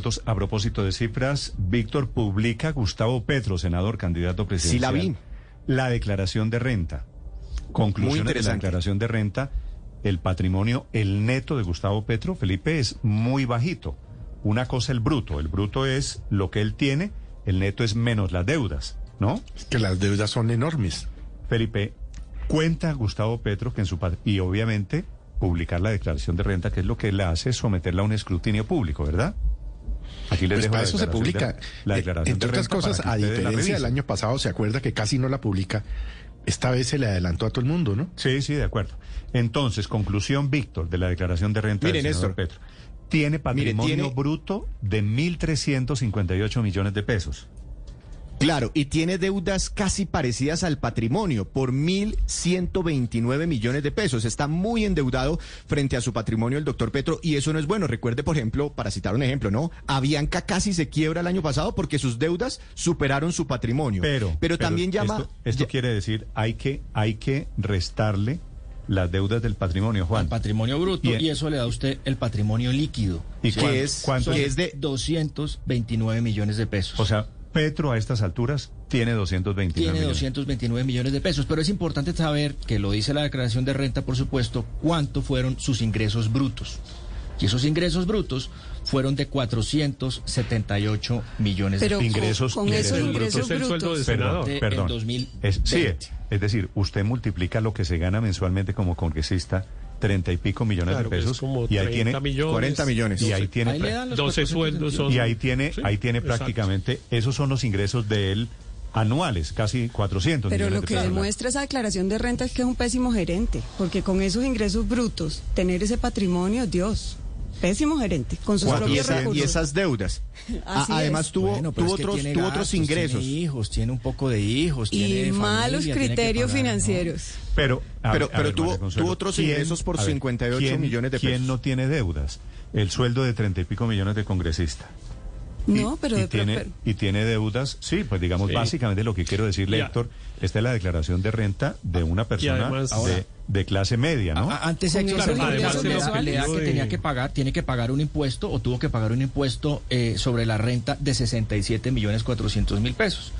minutos. A propósito de cifras, Víctor publica Gustavo Petro, senador candidato presidencial. Sí, la vi. La declaración de renta. Conclusiones de la declaración de renta. El patrimonio, el neto de Gustavo Petro, Felipe, es muy bajito. Una cosa el bruto. El bruto es lo que él tiene, el neto es menos las deudas, ¿no? Es que las deudas son enormes. Felipe, cuenta Gustavo Petro que en su y obviamente publicar la declaración de renta, que es lo que le hace someterla a un escrutinio público, ¿verdad? Aquí les Pues dejo para la eso se declaración publica. de- la Eh, declaración Entre de otras cosas, a diferencia del año pasado, se acuerda que casi no la publica. Esta vez se le adelantó a todo el mundo, ¿no? Sí, sí, de acuerdo. Entonces, conclusión, Víctor, de la declaración de renta Mire, del Néstor. Petro. Tiene patrimonio tiene- bruto de 1.358 millones de pesos. Claro, y tiene deudas casi parecidas al patrimonio por 1.129 millones de pesos. Está muy endeudado frente a su patrimonio el doctor Petro y eso no es bueno. Recuerde, por ejemplo, para citar un ejemplo, ¿no? Avianca casi se quiebra el año pasado porque sus deudas superaron su patrimonio. Pero, pero, también llama... Esto, esto ya- quiere decir, hay que, hay que restarle las deudas del patrimonio, Juan. al patrimonio bruto Y- y, eso le da a usted el patrimonio líquido. ¿Y que es- cuánto es de 229 millones de pesos. O sea, Petro a estas alturas tiene 229 tiene millones. 229 millones de pesos, pero es importante saber, que lo dice la declaración de renta, por supuesto, cuánto fueron sus ingresos brutos. Y esos ingresos brutos fueron de 478 millones Pero de pesos. ingresos- con, con esos ingresos brutos. Es el sueldo de Perdón, perdón. en 2020. Es, sí, es decir, usted multiplica lo que se gana mensualmente como congresista, treinta y pico millones Claro, de que es pesos, como y ahí 30 tiene, millones. 40 millones. y ahí tiene, Ahí le pra- dan los 12 sueldos son- y ahí tiene, Sí, ahí tiene exacto. prácticamente, esos son los ingresos de él anuales, casi 400 Pero lo que demuestra esa declaración de renta es que es un pésimo gerente, porque con esos ingresos brutos, tener ese patrimonio, Dios, pésimo gerente, con sus y, propios esa- recursos. y esas deudas. Así además es. tuvo, Bueno, pero tuvo es que otros, tiene tuvo otros gastos, ingresos. Tiene hijos, tiene un poco de hijos, tiene Y malos familia, tiene que criterios pagar, ¿no? financieros. Pero, a- Pero- a pero ver, tuvo- Consuelo, tuvo otros ¿quién- ingresos por a ver, 58 ¿quién- millones de ¿Quién pesos? no tiene deudas? El sueldo de treinta y pico millones de Y- No, pero, y, de- tiene, pero- y tiene deudas, sí, pues digamos, Sí. básicamente lo que quiero decirle, Ya. Héctor, esta es la declaración de renta de una persona además- de, Ahora- de clase media, ¿no? A- Antes Héctor, se da- mensuales. le da que de- tenía que pagar, tiene que pagar un impuesto o tuvo que pagar un impuesto eh, sobre la renta de 67 millones 400 mil pesos.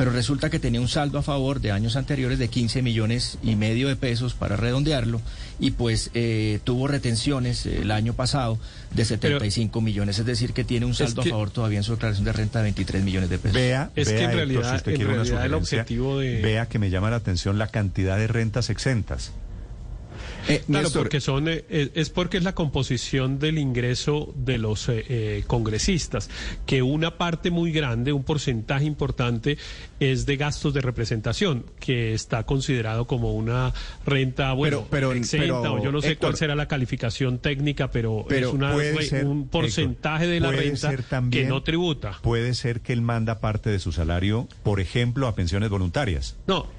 Pero resulta que tenía un saldo a favor de años anteriores de 15 millones y medio de pesos para redondearlo y pues eh, tuvo retenciones eh, el año pasado de 75 millones, es decir que tiene un saldo que- a favor todavía en su declaración de renta de 23 millones de pesos. Vea, Es que en Héctor, realidad- si usted en quiere una realidad el objetivo de- vea que me llama la atención la cantidad de rentas exentas. Eh, Claro, Néstor, porque son, eh, es es porque es la composición del ingreso de los eh, eh, congresistas, que una parte muy grande, un porcentaje importante, es de gastos de representación, que está considerado como una renta, bueno, Pero- pero- exenta, pero, o yo no sé Héctor, cuál será la calificación técnica, pero, pero es una, ser, un porcentaje Héctor, de la renta también- que no tributa. Puede ser que él manda parte de su salario, por ejemplo, a pensiones voluntarias. No, pues,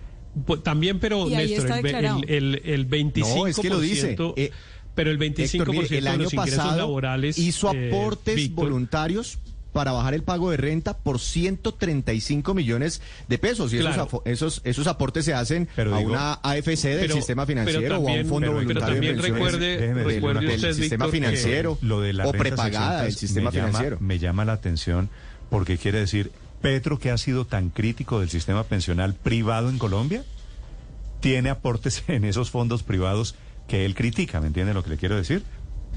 también, pero Y Néstor, el, el, el, el 25%, No, es que lo dice. Eh, pero el 25% Héctor, mire, el de año los ingresos pasado laborales hizo eh, aportes Víctor, voluntarios para bajar el pago de renta por 135 millones de pesos y esos, Claro. afo- esos esos aportes se hacen Pero a digo- una AFC del pero- sistema financiero o a un también- fondo pero- pero voluntario también de pensiones recuerde- recuerde del usted, sistema Víctor, que financiero Lo de las o prepagada del sistema me llama- financiero. me llama la atención porque quiere decir, Petro, que ha sido tan crítico del sistema pensional privado en Colombia, tiene aportes en esos fondos privados que él critica, ¿me entiende lo que le quiero decir?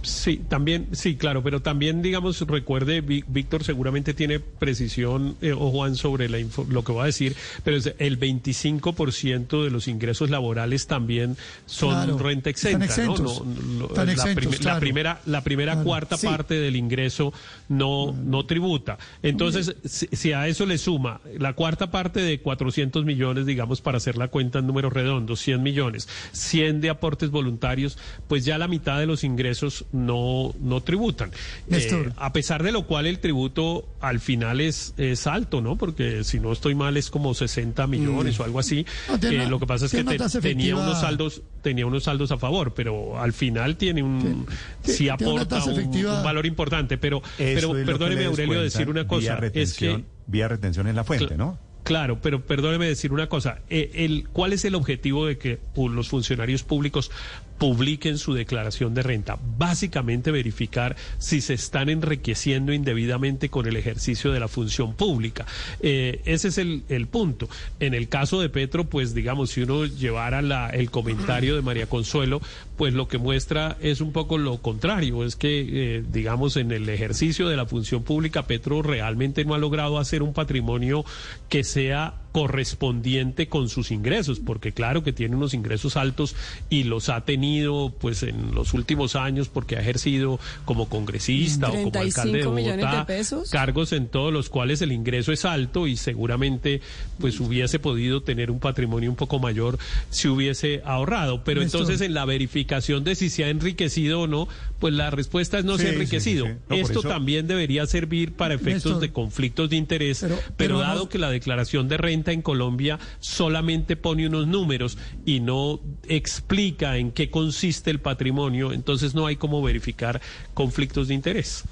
Sí, también, sí, claro, pero también, digamos, recuerde, Ví- Víctor seguramente tiene precisión, eh, o Juan, sobre la info- lo que va a decir, pero el 25% de los ingresos laborales también son Claro, renta están exenta, ¿no? exentos, No, lo- están la, exentos, prim- la claro. primera, la primera Claro. cuarta Sí. parte del ingreso no, no tributa. Entonces, si, si a eso le suma la cuarta parte de 400 millones, digamos, para hacer la cuenta en números redondos, 100 millones, 100 de aportes voluntarios, pues ya la mitad de los ingresos no, no tributan. Néstor. Eh, a pesar de lo cual el tributo al final es, es alto, ¿no? Porque si no estoy mal es como 60 millones o algo así. No, Eh, una- lo que pasa es que te- tenía unos saldos tenía unos saldos a favor, pero al final tiene un Tiene- sí aporta un, efectiva- un valor importante, pero Eso pero perdóneme Aurelio decir una cosa, es que vía retención en la fuente, ¿no? Claro, pero perdóneme decir una cosa. eh, el, ¿Cuál es el objetivo de que uh, los funcionarios públicos publiquen su declaración de renta. Básicamente verificar si se están enriqueciendo indebidamente con el ejercicio de la función pública. Eh, ese es el, punto. En el caso de Petro, pues digamos, si uno llevara el comentario de María Consuelo, pues lo que muestra es un poco lo contrario, es que, eh, digamos, en el ejercicio de la función pública, Petro realmente no ha logrado hacer un patrimonio que sea correspondiente con sus ingresos, porque claro que tiene unos ingresos altos y los ha tenido pues en los últimos años porque ha ejercido como congresista o como alcalde de Bogotá cargos en todos los cuales el ingreso es alto y seguramente pues hubiese podido tener un patrimonio un poco mayor si hubiese ahorrado, pero entonces en la verificación de si se ha enriquecido o no, pues la respuesta es no se ha enriquecido. Sí, sí, no, Esto también debería servir para efectos Néstor, de conflictos de interés, pero, pero, pero dado no... que la declaración de renta en Colombia solamente pone unos números y no explica en qué consiste el patrimonio, entonces no hay cómo verificar conflictos de interés.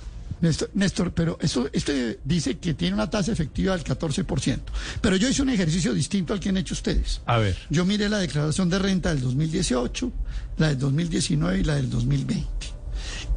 Néstor, Néstor, pero eso, este dice que tiene una tasa efectiva del 14%. Pero yo hice un ejercicio distinto al que han hecho ustedes. A ver. Yo miré la declaración de renta del 2018, la del 2019 y la del 2020.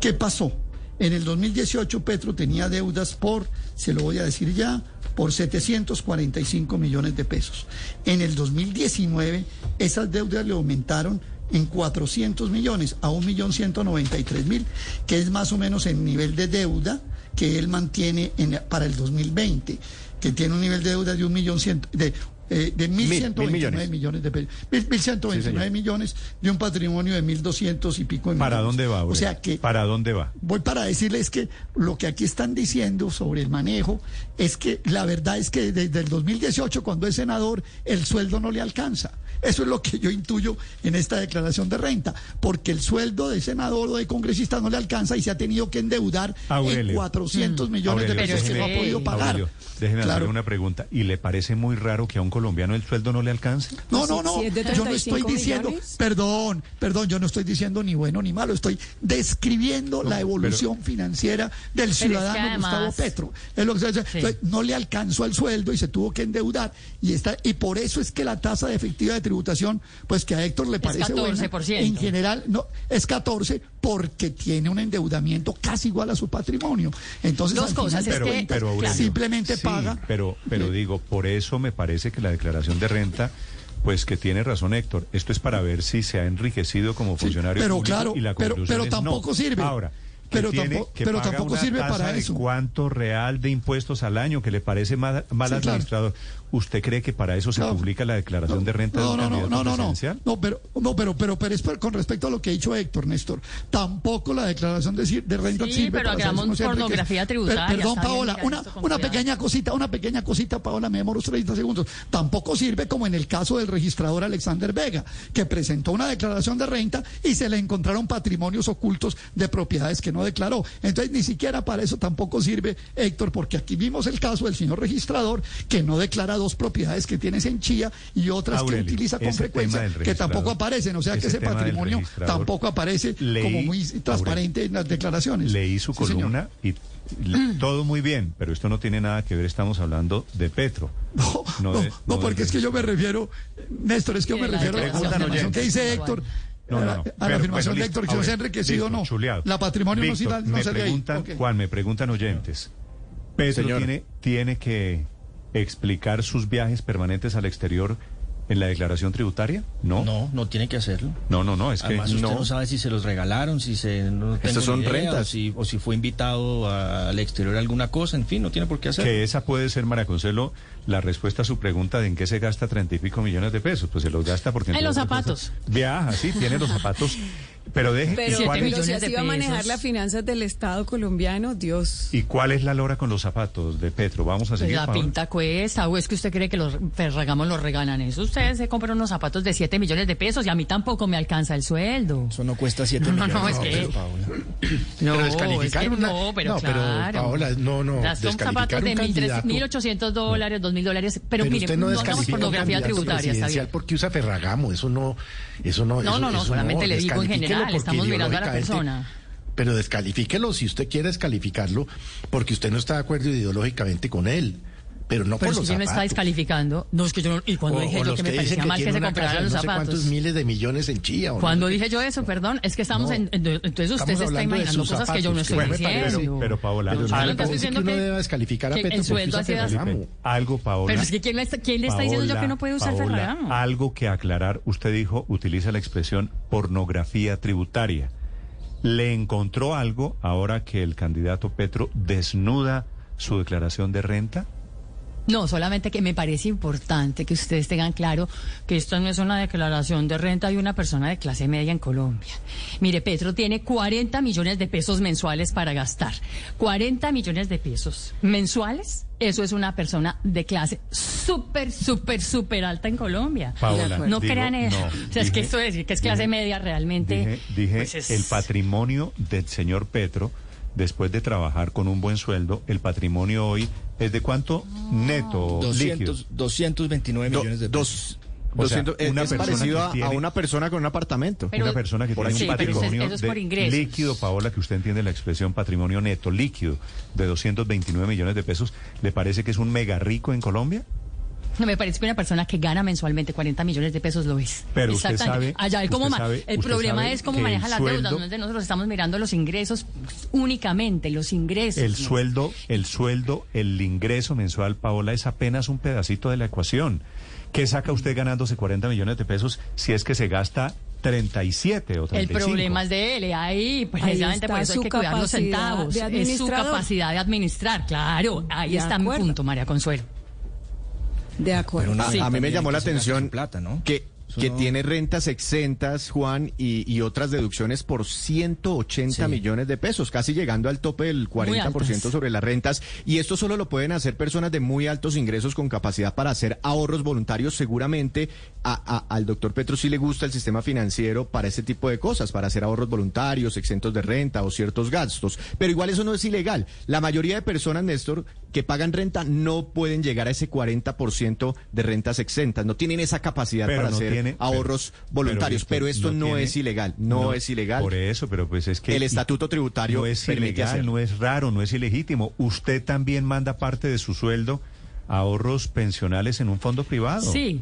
¿Qué pasó? En el 2018 Petro tenía deudas por, se lo voy a decir ya, por 745 millones de pesos. En el 2019 esas deudas le aumentaron en 400 millones a 1.193.000, que es más o menos el nivel de deuda que él mantiene en, para el 2020, que tiene un nivel de deuda de un millón ciento, de eh, de 1.129 millones. millones de pesos. 1.129 sí, millones de un patrimonio de 1.200 y pico de ¿Para millones. dónde va? Aurelio? O sea que... ¿Para dónde va? Voy para decirles que lo que aquí están diciendo sobre el manejo es que la verdad es que desde el 2018, cuando es senador, el sueldo no le alcanza. Eso es lo que yo intuyo en esta declaración de renta, porque el sueldo de senador o de congresista no le alcanza y se ha tenido que endeudar Aurelio. en 400 mm. millones Aurelio, de pesos déjeme, que no ha podido pagar. Aurelio, déjeme Claro. hacerle una pregunta. ¿Y le parece muy raro que a un colombiano el sueldo no le alcance? No, no, no. Si es de yo no estoy 35 diciendo, millones. perdón, perdón, yo no estoy diciendo ni bueno ni malo, estoy describiendo la evolución financiera del ciudadano además- Gustavo Petro. Es lo que se dice. Sí. Entonces, no le alcanzó el sueldo y se tuvo que endeudar y está y por eso es que la tasa de efectiva de tributación, pues que a Héctor le parece buena, 14%. en general no es 14 porque tiene un endeudamiento casi igual a su patrimonio. Entonces, Dos al cosas, final es que- pero, Aurelio, simplemente sí, paga Pero, pero digo, por eso me parece que la declaración de renta, pues que tiene razón Héctor. Esto es para ver si se ha enriquecido como Sí, funcionario pero público claro, y la pero- pero es tampoco no. sirve. Ahora. Pero tiene- tampoco- que pero paga tampoco una sirve tasa para de eso. ¿Cuánto real de impuestos al año que le parece mal, mal Sí, claro. ¿Usted cree que para eso se No. publica la declaración de renta de no, un no, no, candidato no, no, no, presidencial? no, pero, no, pero, pero, pero es con respecto a lo que ha dicho Héctor, Néstor. Tampoco la declaración de, de renta Sí, sirve pero para hagamos pornografía tributaria, Per- perdón, Paola, una, una pequeña cosita, una pequeña cosita, Paola, me demoro 30 segundos. Tampoco sirve como en el caso del registrador Alexander Vega, que presentó una declaración de renta y se le encontraron patrimonios ocultos de propiedades que no declaró. Entonces, ni siquiera para eso tampoco sirve, Héctor, porque aquí vimos el caso del señor registrador que no declara dos propiedades que tienes en Chía y otras Aurelio, que utiliza con frecuencia, que tampoco aparecen. O sea que ese patrimonio tampoco aparece leí, como muy transparente en las declaraciones. Leí su Sí, señor. columna y todo muy bien, pero esto no tiene nada que ver, estamos hablando de Petro. No, No no, de- no, no porque es que yo me refiero, Néstor, es que yo me refiero a la declaración afirmación que dice. Héctor. No, no, no. a la- a la afirmación bueno, de Héctor que no se ha Aurelio, enriquecido o no. chuleado. La patrimonio no, Víctor, sirve- no me sale ahí. preguntan, Ok. Juan, me preguntan oyentes. Petro Señor. tiene, tiene que explicar sus viajes permanentes al exterior en la declaración tributaria? No. No, no tiene que hacerlo. No, no, no, es que Además, usted no. no. sabe si se los regalaron, si se no Estas son idea, rentas. o si, o si fue invitado a- al exterior a alguna cosa, en fin, no tiene por qué hacerlo. Que esa puede ser, María Consuelo, la respuesta a su pregunta de en qué se gasta treinta y pico millones de pesos. Pues se los gasta porque... En los zapatos. cosas, Viaja, sí, tiene los zapatos. Pero deje... ¿y, Pero, cuál es, pero si así va a manejar las finanzas del Estado colombiano, Dios. ¿Y cuál es la lora con los zapatos de Petro? Vamos a Pues seguir. la Paola? pinta cuesta, o es que usted cree que los Ferragamo los regalan eso. Usted se compra unos zapatos de 7 millones de pesos y a mí tampoco me alcanza el sueldo. Eso no cuesta 7 No, no, millones. no, es de que-. No, Pero descalificar es que una- no, pero no, pero, claro. Paola, no, no, Las son zapatos de un 1.300, candidato. 1.800 dólares, 2.000 dólares. Pero, Pero mire, no no hagamos pornografía tributaria, está bien. porque usa Ferragamo, eso no, eso no. No, eso- no, no, eso solamente le digo en general, porque estamos mirando a la persona. Pero descalifíquelo si usted quiere descalificarlo, porque usted no está de acuerdo ideológicamente con él. Pero no Pero por es que los usted me está zapatos. descalificando. No, es que yo no, y cuando O- dije o yo los que me parecía mal que se compraran los no sé zapatos. cuántos miles de millones en Chía. ¿o no? Cuando dije yo eso, perdón, es que estamos No. en, en- entonces usted se está imaginando cosas que yo no zapatos, estoy que bueno, diciendo. Pero, pero Paola, Pero no estoy parece diciendo que que- debe descalificar a que Petro el sueldo usa ha sido así. Ferragamo. Felipe, algo, Paola. Pero es que ¿quién le, está, quién le está diciendo yo que no puede usar Ferragamo? Algo que aclarar, usted dijo, utiliza la expresión pornografía tributaria. ¿Le encontró algo ahora que el candidato Petro desnuda su declaración de renta? No, solamente que me parece importante que ustedes tengan claro que esto no es una declaración de renta de una persona de clase media en Colombia. Mire, Petro tiene 40 millones de pesos mensuales para gastar. 40 millones de pesos mensuales. Eso es una persona de clase súper, súper, súper alta en Colombia. Paola, no digo, crean eso. no, o sea, es que esto es que es clase dije- media realmente. Dije, dije pues es- el patrimonio del señor Petro, después de trabajar con un buen sueldo, el patrimonio hoy es de cuánto neto líquido. 200, 229 Do- millones de dos, pesos. O sea, 200, es- una es persona parecido a, una persona con un apartamento. Pero- una persona que Por tiene un es- patrimonio es por de líquido, Paola, que usted entiende la expresión patrimonio neto líquido de 229 millones de pesos, ¿le parece que es un mega rico en Colombia? No, me parece que una persona que gana mensualmente 40 millones de pesos lo es. Pero usted Exactamente. sabe- Allá, cómo usted ma- sabe- el usted problema sabe es cómo maneja el las deudas. No es de nosotros estamos mirando los ingresos únicamente, los ingresos. El ¿no? sueldo, el sueldo, el ingreso mensual, Paola, es apenas un pedacito de la ecuación. ¿Qué saca usted ganándose 40 millones de pesos si es que se gasta 37 o El 35? problema es de él, y ahí precisamente está por eso hay su que cuidar los capacidad centavos. Es su capacidad de administrar, claro. Ahí De está mi punto, María Consuelo. De acuerdo. Pero A, Sí. a mí me llamó la atención plata, ¿no? que, Eso que no- tiene rentas exentas, Juan, y, y otras deducciones por 180 Sí. millones de pesos, casi llegando al tope del 40% altas. sobre las rentas. Y esto solo lo pueden hacer personas de muy altos ingresos con capacidad para hacer ahorros voluntarios. Seguramente a- a- al doctor Petro sí le gusta el sistema financiero para este tipo de cosas, para hacer ahorros voluntarios, exentos de renta o ciertos gastos. Pero igual eso no es ilegal. La mayoría de personas, Néstor, que pagan renta no pueden llegar a ese 40% de rentas exentas. No tienen esa capacidad Pero para no hacer tiene- ahorros pero- voluntarios. Pero, esto no, tiene- es ilegal. No, es ilegal. Por eso, pero pues es que... El estatuto tributario No es permite ilegal, no es raro, no es ilegítimo. Usted también manda parte de su sueldo a ahorros pensionales en un fondo privado. Sí.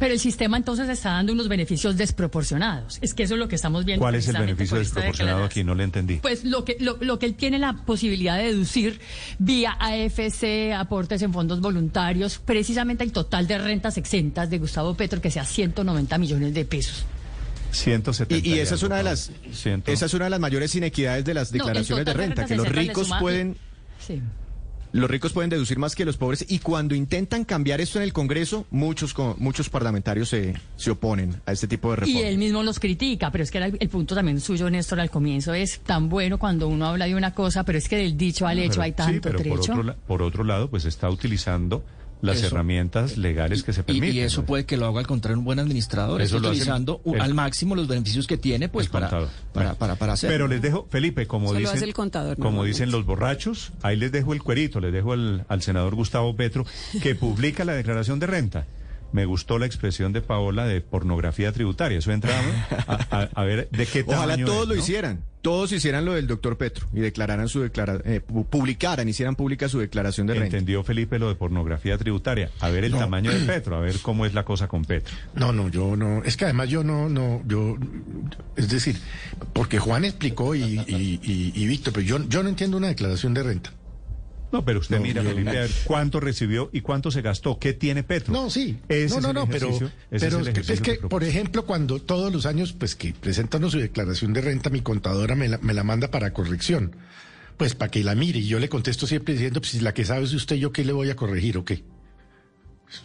Pero el sistema entonces está dando unos beneficios desproporcionados. Es que eso es lo que estamos viendo. ¿Cuál es el beneficio desproporcionado aquí? No le entendí. Pues lo que, lo, lo que él tiene la posibilidad de deducir vía AFC, aportes en fondos voluntarios, precisamente el total de rentas exentas de Gustavo Petro, que sea 190 millones de pesos. 170. Y, y esa es una de las Ciento- esa es una de las mayores inequidades de las declaraciones de renta, que los ricos suma- pueden Sí. Los ricos pueden deducir más que los pobres y cuando intentan cambiar esto en el Congreso, muchos co- muchos parlamentarios se, se oponen a este tipo de Y reformas. él mismo los critica, pero es que era el, el punto también suyo, Néstor, al comienzo es tan bueno cuando uno habla de una cosa, pero es que del dicho al hecho Pero- hay sí, tanto por trecho. otro, la- por otro lado, pues está utilizando las Eso. herramientas legales que se permiten. y eso ¿no? puede que lo haga al contrario un buen administrador, Eso está utilizando el- al máximo los beneficios que tiene pues para, contador. para, para, para hacerlo. Pero les dejo, Felipe, como dicen, hace el contador, como dicen los borrachos, ahí les dejo el cuerito, les dejo al, al senador Gustavo Petro, que publica la declaración de renta. Me gustó la expresión de Paola de pornografía tributaria. Eso entra a, a- a ver de qué tamaño Ojalá todos es, lo hicieran, todos hicieran lo del doctor Petro y declararan su declara eh, pu- publicaran, hicieran pública su declaración de renta. Entendió Felipe lo de pornografía tributaria. A ver el No. tamaño de Petro, a ver cómo es la cosa con Petro. No, no, yo no. Es que además yo no, no, yo, es decir, porque Juan explicó y, y, y- y Víctor, pero yo, yo no entiendo una declaración de renta. No, pero usted No, mira, yo- Felipe, a ver cuánto recibió y cuánto se gastó. ¿Qué tiene Petro? No, sí. Ese no, es no, no, pero, pero es que, por ejemplo, cuando todos los años, pues que presentan su declaración de renta, mi contadora me la, me la manda para corrección. Pues para que la mire. Y yo le contesto siempre diciendo, pues si la que sabe es usted, ¿yo qué le voy a corregir o qué?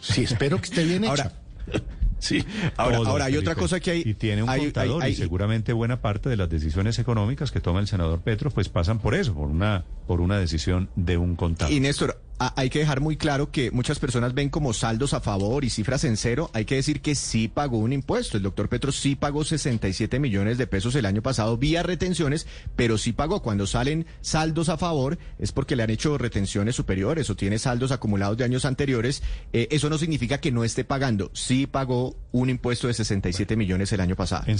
Sí, espero que esté bien Ahora- hecha. Sí. Ahora, ahora hay Felipe. otra cosa que hay Y tiene un hay- hay- contador hay- y seguramente buena parte de las decisiones económicas que toma el senador Petro pues pasan por eso, por una, por una decisión de un contador. Y Néstor, hay que dejar muy claro que muchas personas ven como saldos a favor y cifras en cero. Hay que decir que sí pagó un impuesto. El doctor Petro sí pagó 67 millones de pesos el año pasado vía retenciones, pero sí pagó. Cuando salen saldos a favor es porque le han hecho retenciones superiores o tiene saldos acumulados de años anteriores. Eh, eso no significa que no esté pagando. Sí pagó un impuesto de 67 millones el año pasado. En